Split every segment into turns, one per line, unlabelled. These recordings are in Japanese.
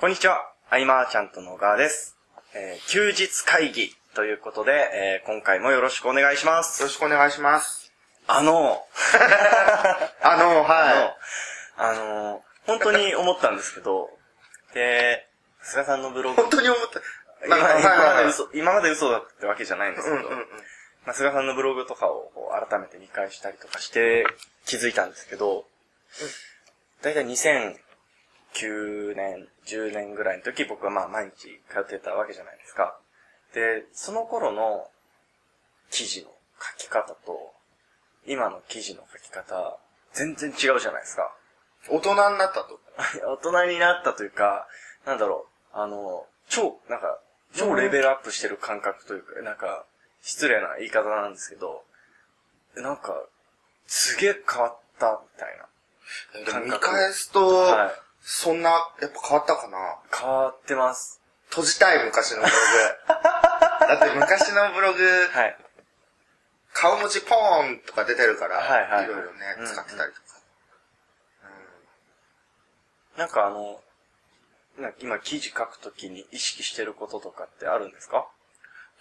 こんにちは、アイマーちゃんとのガーです。えー休日会議ということで、えー今回もよろしくお願いしま
よ
す。
ろしくお願いします。
あの、
あの、は
あの、あの、本当に思ったんですけど、で、菅さんのブロ
い。
グ、
本当に思った。
今
ま
で嘘、今まで嘘だってわけじゃないんですけど、
うんうんうん。
まあ、菅さんのブログとかをこう改めて見返したりとかして気づいたんですけど、だいたい2009年、10年ぐらいの時僕はまあ毎日通ってたわけじゃないですか。で、その頃の記事の書き方と、今の記事の書き方、全然違うじゃないですか。
大人になったと。
大人になったというか、なんだろう、あの、超、なんか、超レベルアップしてる感覚というか、なんか、失礼な言い方なんですけど、なんか、すげえ変わった、みたいな。
見返すと、
はい。
そんな、やっぱ変わったかな？
変わってます。
閉じたい昔のブログ。だって昔のブログ、
はい。
顔文字ポーンとか出てるから、
はいはいはい
ろいろね
うん、
使ってたりとか。
なんかあの、今記事書くときに意識してることとかってあるんですか？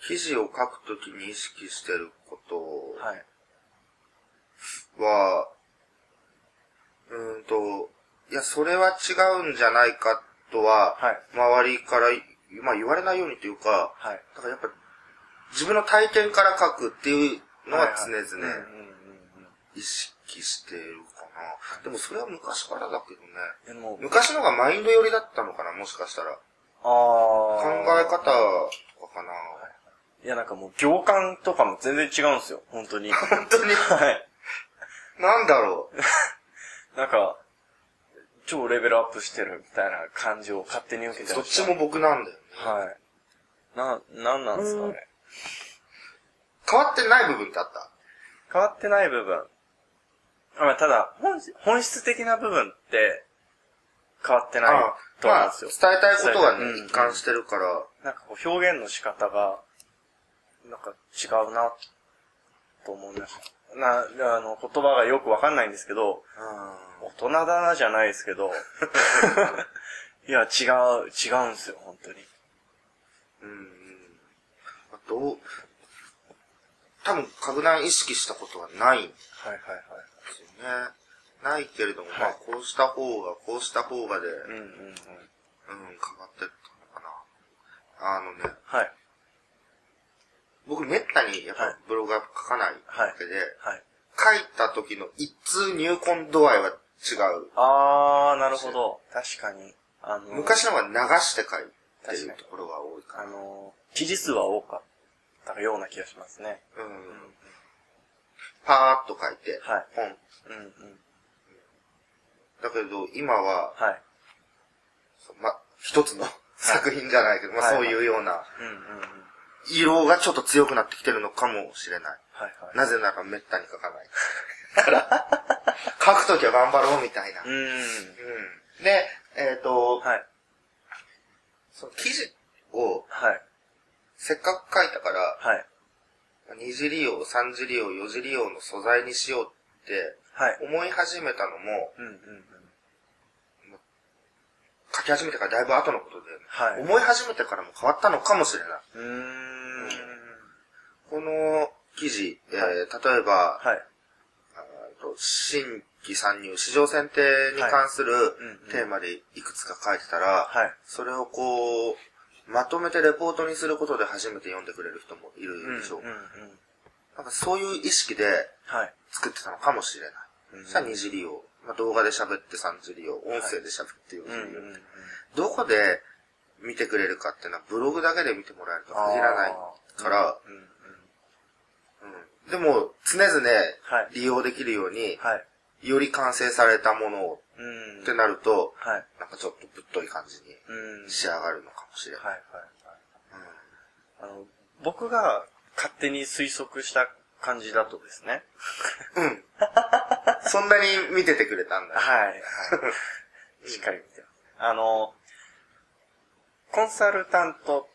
記事を書くときに意識してること
はい。
は、うーんと、いや、それは違うんじゃないかとは、
はい
周りから、まあ言われないようにというか、
はい。
だからやっぱ、自分の体験から書くっていうのは常々意識しているかな。でもそれは昔からだけどね。昔のがマインド寄りだったのかな、もしかしたら。
あ
考
ー
え方とかかな。
いやなんかもう行間とかも全然違うんですよ、本当に。
本当に、
はい。
なんだろう。
なんか、超レベルアップしてるみたいな感じを勝手に受けてまし。
そっちも僕なんだよね。
はい。な、なんなんですかね。
変わってない部分ってあった？
変わってない部分。まあ、ただ本質、本質的な部分って変わってない
あまあ、
と思うんです
伝
よ。
えたいことは
うん
ね、一貫してるから、
なんかこう表現の仕方が、なんか違うな、と思うんです。な、あの、言葉がよくわかんないんですけど、大人だなじゃないですけど、いや、違う、違うんですよ、本当に。
うんうん。どう、多分、格段意識したことはない
はいはいはい。
よね。ないけれども、
はい
まあ、こうした方が、こうした方がで、うん、
うんうんうん。
変わってったのかな。あのね、
はい。
僕めったにやっ
はい
ぱブログは書かないわけで、
はい。
書いた時の一通入魂度合いは違う。
あー、なるほど。確かに。あの、
昔の方が流して書いてるところが多いか
あ
な。
の、記事数は多かったような気がしますね。
うん。パーッと書いて、
はい
ポン。
うんうん。
だけど、今は、
はい。
ま、一つの作品じゃないけど、まあ
はい
そういうような、
うんうんうん。
色がちょっと強くなってきてるのかもしれない。
はいはい。
なぜならめったに書かない。から、書くときは頑張ろうみたいな。
うーん。
うん。で、えっ、と、
はい。
その記事を
はい。
せっかく書いたから、
はい。
二次利用、三次利用、四次利用の素材にしようって
はい。
思い始めたのも、
うんうんうん。
書き始めてからだいぶ後のことで、
はい
思い始めてからも変わったのかもしれない。
うーん。
記事、えー例えば、
はい。
新規参入、市場選定に関する
うんうん
テーマでいくつか書いてたら、
はい。
それをこう、まとめてレポートにすることで初めて読んでくれる人もいるでしょう。
うんうんうん。
なんかそういう意識で
はい。
作ってたのかもしれない。
うん
さあ二次利用。まあ、動画で喋って三次利用。音声で喋って四
うん
次利用。
うんうん。
どこで見てくれるかっていうのはブログだけで見てもらえると限らないから、
うんうん。
うんでも常々
はい
利用できるように、
はい。
より完成されたものを
うん。
ってなると、
はい。
なんかちょっとぶっとい感じに
うん。
仕上がるのかもしれない。
はいはいはい。あの、僕が勝手に推測した感じだとですね。
うん。そんなに見ててくれたんだ。
はい。しっかり見てます。あの、コンサルタント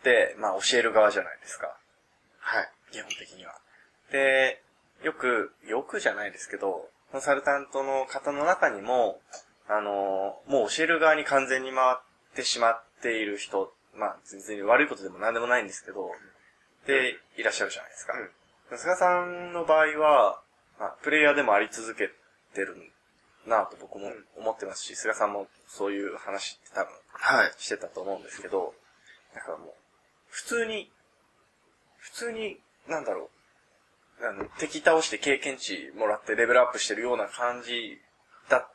って、まあ教える側じゃないですか。
はい。
基本的には。で、よく、よくじゃないですけど、コンサルタントの方の中にも、あの、もう教える側に完全に回っってしまっている人、まあ全然悪いことでも何でもないんですけど、で、いらっしゃるじゃないですか。菅さんの場合は、まあ、プレイヤーでもあり続けてるなと僕も思ってますし、菅さんもそういう話って多分
はい。
してたと思うんですけど、だからもう、普通に、普通に、なんだろう、あの、敵倒して経験値もらってレベルアップしてるような感じだっ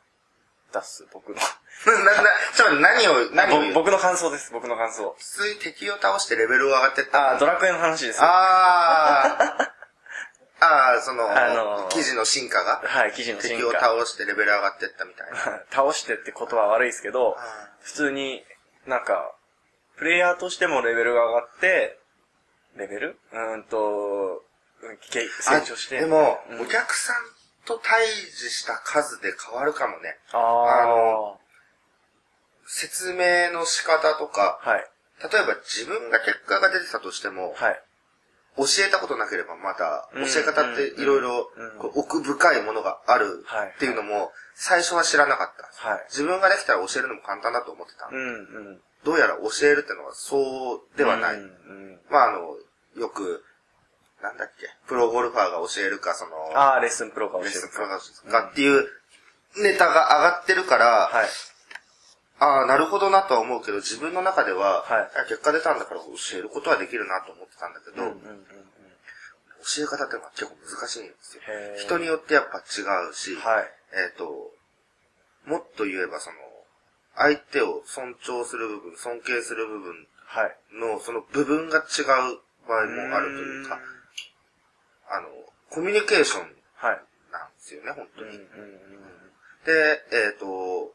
たっす、僕の。
な、な、ちょっと何を、何を？言う
ぼ僕の感想です、僕の感想。
普通に敵を倒してレベルが上がってった。
あー、ドラクエの話です。
あー。あー、その、
あのー
記事の進化が？
はい、記事の進
敵を
化。
倒してレベル上がってったみたいな。
倒してって言葉は悪いですけど
あ、
普通になんか、プレイヤーとしてもレベルが上がって、レベル？うーんと、成長して。
あでも、
うん
お客さんと対峙した数で変わるかもね。
あ
の説明の仕方とか、
はい、
例えば自分が結果が出てたとしても、
はい。
教えたことなければまだ、
うん
教え方っていろいろ奥深いものがある
はい
っていうのも、最初は知らなかった。
はい。
自分ができたら教えるのも簡単だと思ってた。
うん、うん。
どうやら教えるってのはそうではない。
うん、うん。
まああの、よく、なんだっけ、プロゴルファーが教えるか、その、
ああ、レッスンプロが教える
レッスンプロが教えるかっていうネタが上がってるから、
はい。
ああ、なるほどなとは思うけど、自分の中では、
はい
あ結果出たんだから教えることはできるなと思ってたんだけど、
うん、うん、うん。
教え方ってのは結構難しいんですよ。
へー
人によってやっぱ違うし、
はい。
えっ、と、もっと言えばその、相手を尊重する部分、尊敬する部分
はい。
の、その部分が違う場合もあるというか、あの、コミュニケーション
はい。
なんですよね、本当
うん、うん、
に。
うん。
で、えっ、と、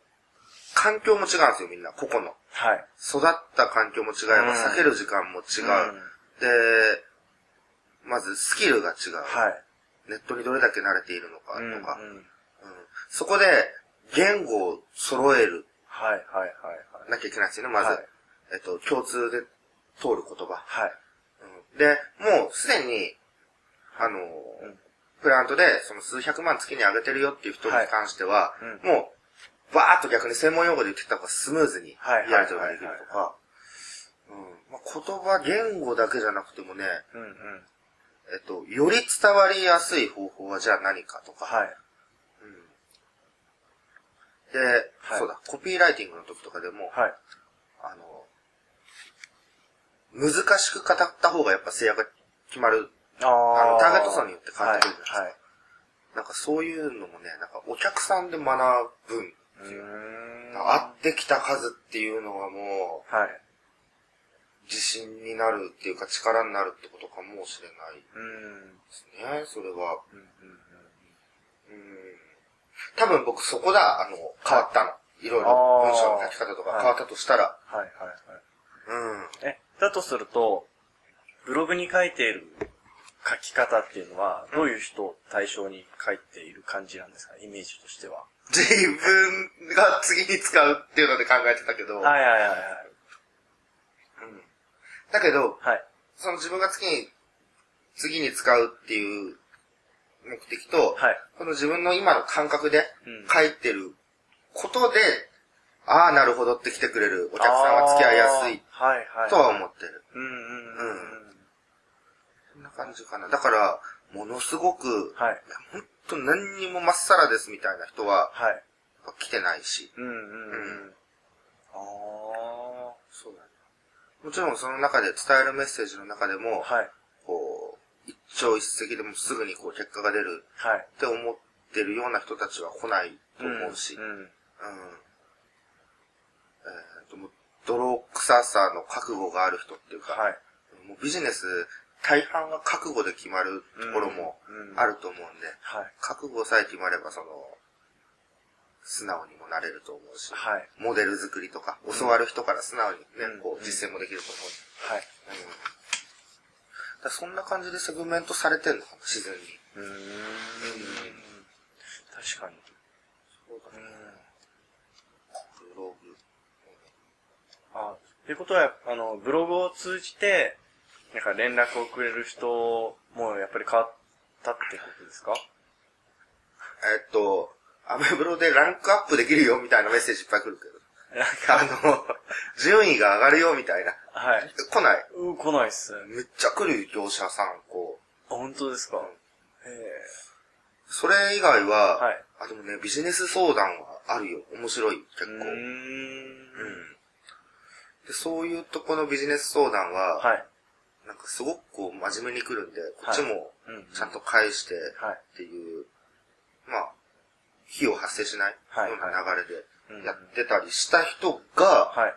環境も違うんですよ、みんな、個々の。
はい。
育った環境も違えば、
うん
避ける時間も違う。
うん
で、まずスキルが違う。
はい。
ネットにどれだけ慣れているのかとか、
うん、うん。
うんそこで言語を揃える
はい、はい、はい、はい。
なきゃいけないんですよね、まず。
はい
えっと、共通で通る言葉。
はい。
うんで、もうすでに、あの、
うん
プラントでその数百万月に上げてるよっていう人に関しては、
はい
もう、バーっと逆に専門用語で言ってきた方がスムーズに
はい
やり取りができるとか、うんまあ言葉、言語だけじゃなくてもね、
うん、うん。
えっと、より伝わりやすい方法はじゃあ何かとか、
はい。
で、
はい
そうだ、コピーライティングの時とかでも、
はい。
あの、難しく語った方がやっぱ制約が決まる。
あ
あの
あ
ターゲット層によって変わってくるじゃない
はい。
なんかそういうのもね、なんかお客さんで学ぶ分、
うーん。
会ってきた数っていうのはもう、
はい。
自信になるっていうか力になるってことかもしれないで
うん。
すね、それは。
うん、うん、
うん。多分僕そこだ、あの、変わったの。いろいろ
あー
文章の書き方とか
はい
変わったとしたら。
はい、はい、はい。
うん。
え、だとすると、ブログに書いている書き方っていうのは、どういう人を対象に書いている感じなんですか？イメージとしては。
自分が次に使うっていうので考えてたけど、
はいはいはいはい。
うんだけど、
はい。
その自分が次に、次に使うっていう目的と、
はい。
この自分の今の感覚で
うん
書いてることで、ああ、なるほどって来てくれるお客さんは付き合いやすい
はいはい。
とは思ってる。
うんうんうんうん。
そんな感じかな。だから、ものすごく、
はい。
本当何にもまっさらですみたいな人は
はい。
来てないし。
うんうんうん。あ
そうだね。もちろんその中で伝えるメッセージの中でも、
あ。はい。
こう、一朝一夕でもすぐにこう結果が出る
はい。
って思ってるような人たちは来ないと思うし、うん。
うんうん。
えーと、もう泥臭さの覚悟がある人っていうか、
はい。
もうビジネス大半は覚悟で決まるところも
うん
あると思うんで、
はい。
覚悟さえ決まればその、素直にもなれると思うし、
はい。
モデル作りとか、教わる人から素直にね、
うん
こう実践もできると思う。
はい。
うんだそんな感じでセグメントされてんのかな、自然に。
うーん。確かに。
そうだね。ブログ。
あ、っていうことは、あの、ブログを通じて、なんか連絡をくれる人もやっぱり変わったってことですか？
えっと、アメブロでランクアップできるよみたいなメッセージいっぱい来るけど。
なんか、
あの、順位が上がるよみたいな。
はい。
来ない？
うん、来ないっす。
めっちゃ来る業者さん、こう。
あ、本当ですか？え
それ以外は、
はい
あ、でもね、ビジネス相談はあるよ。面白い、結構。
えうーん。
うんでそういうとこのビジネス相談は、
はい。
なんかすごくこう真面目に来るんで、こっちも
うん。
ちゃんと返して
はい。
っていう、まあ、費用発生しないよ
はいう
な流れで
うん
やってたりした人が、
は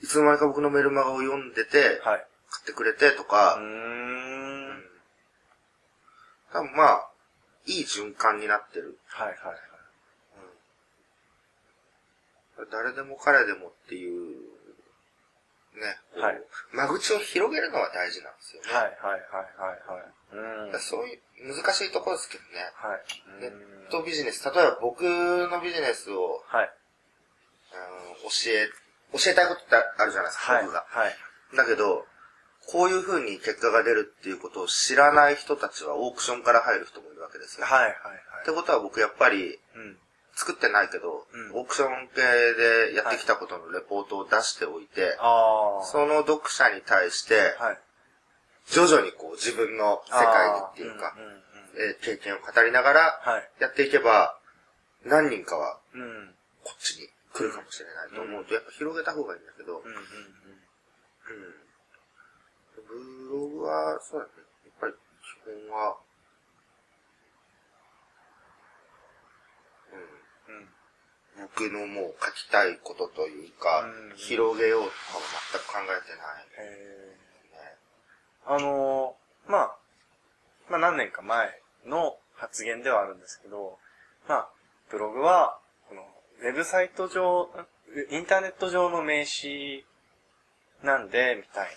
い。
いつの間にか僕のメルマガを読んでて、
はい。
買ってくれてと
う
か。多分まあ、いい循環になってる。
はいはいはい。
誰でも彼でもっていう、ね、
はい
間口を広げるのは大事なんですよね。
はいはいはいはいはい。うん。
そういう難しいところですけどね。
はい。
ネ
うん
ットビジネス、例えば僕のビジネスを、
はい。
あの教え、教えたいことってあるじゃないですか、
はい。
僕が。
はい。
だけど、こういう風に結果が出るっていうことを知らない人たちはオークションから入る人もいるわけですよ。
はいはい
ってことは僕やっぱり
うん。
作ってないけど、
うん
オークション系でやってきたことのレポートを出しておいて、
ああ。
その読者に対して、
はい。
徐々にこう自分の世界にっていうか
うんうんうん
えー経験を語りながら
はい。
やっていけば、何人かは
うん。
こっちに来るかもしれないと思うと、やっぱ広げた方がいいんだけど。
うん。
ブログは、そうだね。やっぱり基本は、うん。
うん。
僕のもう書きたいことというか、
うん
広げようとかは全く考えてない。
え
ね。
ー、あのー、まあ、まあ何年か前の発言ではあるんですけど、まあ、ブログは、この、ウェブサイト上、インターネット上の名刺なんで、みたい。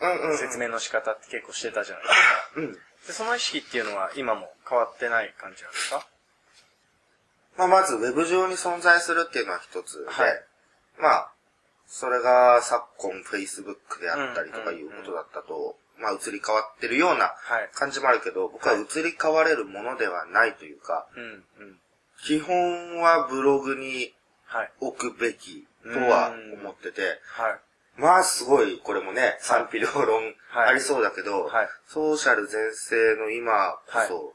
なん説明の仕方って結構してたじゃないですか。
うん。
で、その意識っていうのは今も変わってない感じなんですか？
まあ、まず、ウェブ上に存在するっていうのは一つで、
はい。
まあ、それが昨今 Facebook であったりとかいうことだったと、まあ、移り変わってるような
はい。
感じもあるけど、僕は移り変われるものではないというか、
うん、うん。
基本はブログに
はい。
置くべきとは思ってて、
はい。
まあすごい、これもね、賛否両論
はい。
ありそうだけど、
はい。
ソーシャル全盛の今こ
はい。
そ、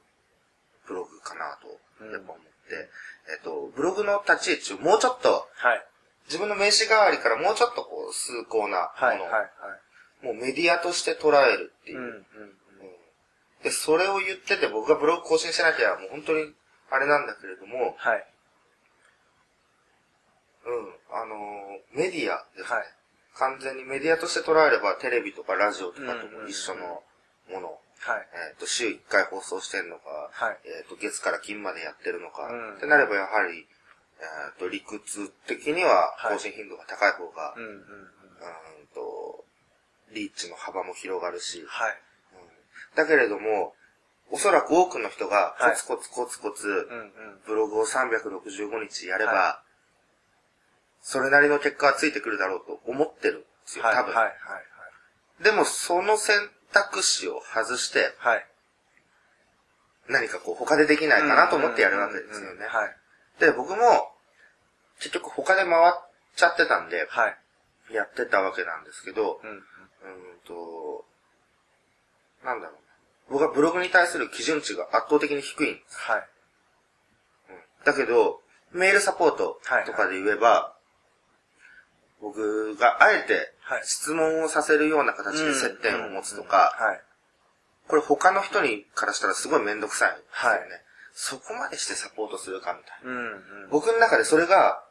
ブログかなと、
うん
やっぱ思って、えっと、ブログの立ち位置をもうちょっと、
はい。
自分の名刺代わりからもうちょっとこう、崇高な
はい。
もの、
はい。はい。
もうメディアとして捉えるっていうう。
ん、うん。
うんで、それを言ってて僕がブログ更新しなきゃもう本当にあれなんだけれども、
はい。
うん、あのーメディアですね。
はい
完全にメディアとして捉えればテレビとかラジオとかとも一緒のもの。
はい。
えっ、と、週1回放送してるのか、
はい
えっ、と、月から金までやってるのか、
うん
ってなればやはり、えっ、と、理屈的には
はい
更新頻度が高い方が、
うん、うん、うん。
うーんと、リーチの幅も広がるし、
はい。
だけれども、おそらく多くの人が
はい
コツコツコツコツ、
うん、うん。
ブログを365日やれば、
は
それなりの結果はついてくるだろうと思ってるんですよ、
はい。
多分。
はい。はい。
でも、その選択肢を外して、
はい。
何かこう、他でできないかなと思ってやるわけですよね。
はい。
で、僕も、結局他で回っちゃってたんで、
はい。
やってたわけなんですけど、
うん。
うーんと、なんだろうな。僕はブログに対する基準値が圧倒的に低いんです。
はい。
だけど、メールサポートとかで言えば、僕があえて
はい
質問をさせるような形で接点を持つとか、
はい。
これ他の人にからしたらすごいめんどくさいね。
はい
そこまでしてサポートするかみたいな。
うん、うん。
僕の中でそれが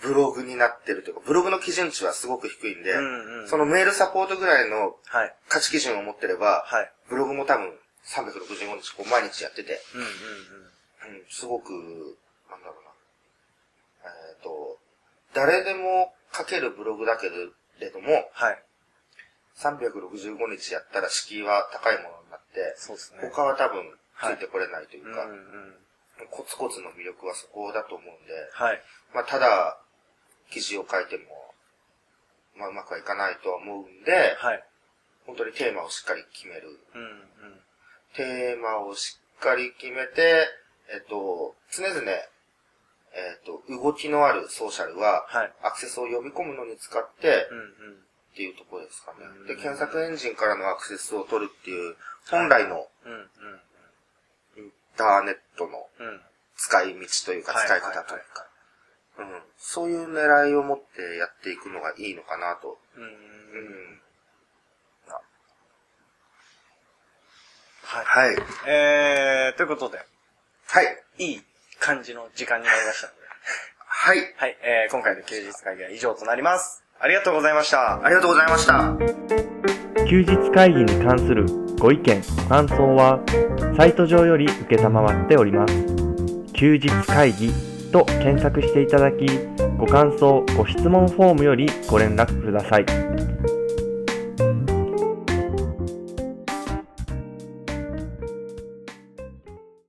ブログになってるというか、ブログの基準値はすごく低いんで、
うん、うん。
そのメールサポートぐらいの
はい。
価値基準を持ってれば、
はい。
ブログも多分365日こう毎日やってて、
うん、うん、うん。
うん、すごく、なんだろうな。えっ、と、誰でも書けるブログだけれども、
はい。
365日やったら敷居は高いものになって、
そうですね。
他は多分ついてこれないというか、
うん、うん。
コツコツの魅力はそこだと思うんで、
はい。
まあただ、記事を書いても、まあうまくはいかないとは思うんで、
はい。
本当にテーマをしっかり決める。
うん、うん。
テーマをしっかり決めて、えっと、常々、えっ、と、動きのあるソーシャルは、
はい。
アクセスを呼び込むのに使って
う、んうん。
っていうところですかね
うん。
で、検索エンジンからのアクセスを取るっていう、本来の
うんうん
インターネットの
うん。うん。
使い道というか、使い方というか、うん、そういう狙いを持ってやっていくのがいいのかなと。
うんうん
う
うん。
ん。
はい。
はい。
えー、ということで、
はい。
いい感じの時間になりましたので。
はい。
はい。えー、今回の休日会議は以上となります。ありがとうございました。
ありがとうございました。
休日会議に関するご意見、ご感想は、サイト上より受けたまわっております。休日会議と検索していただき、ご感想、ご質問フォームよりご連絡ください。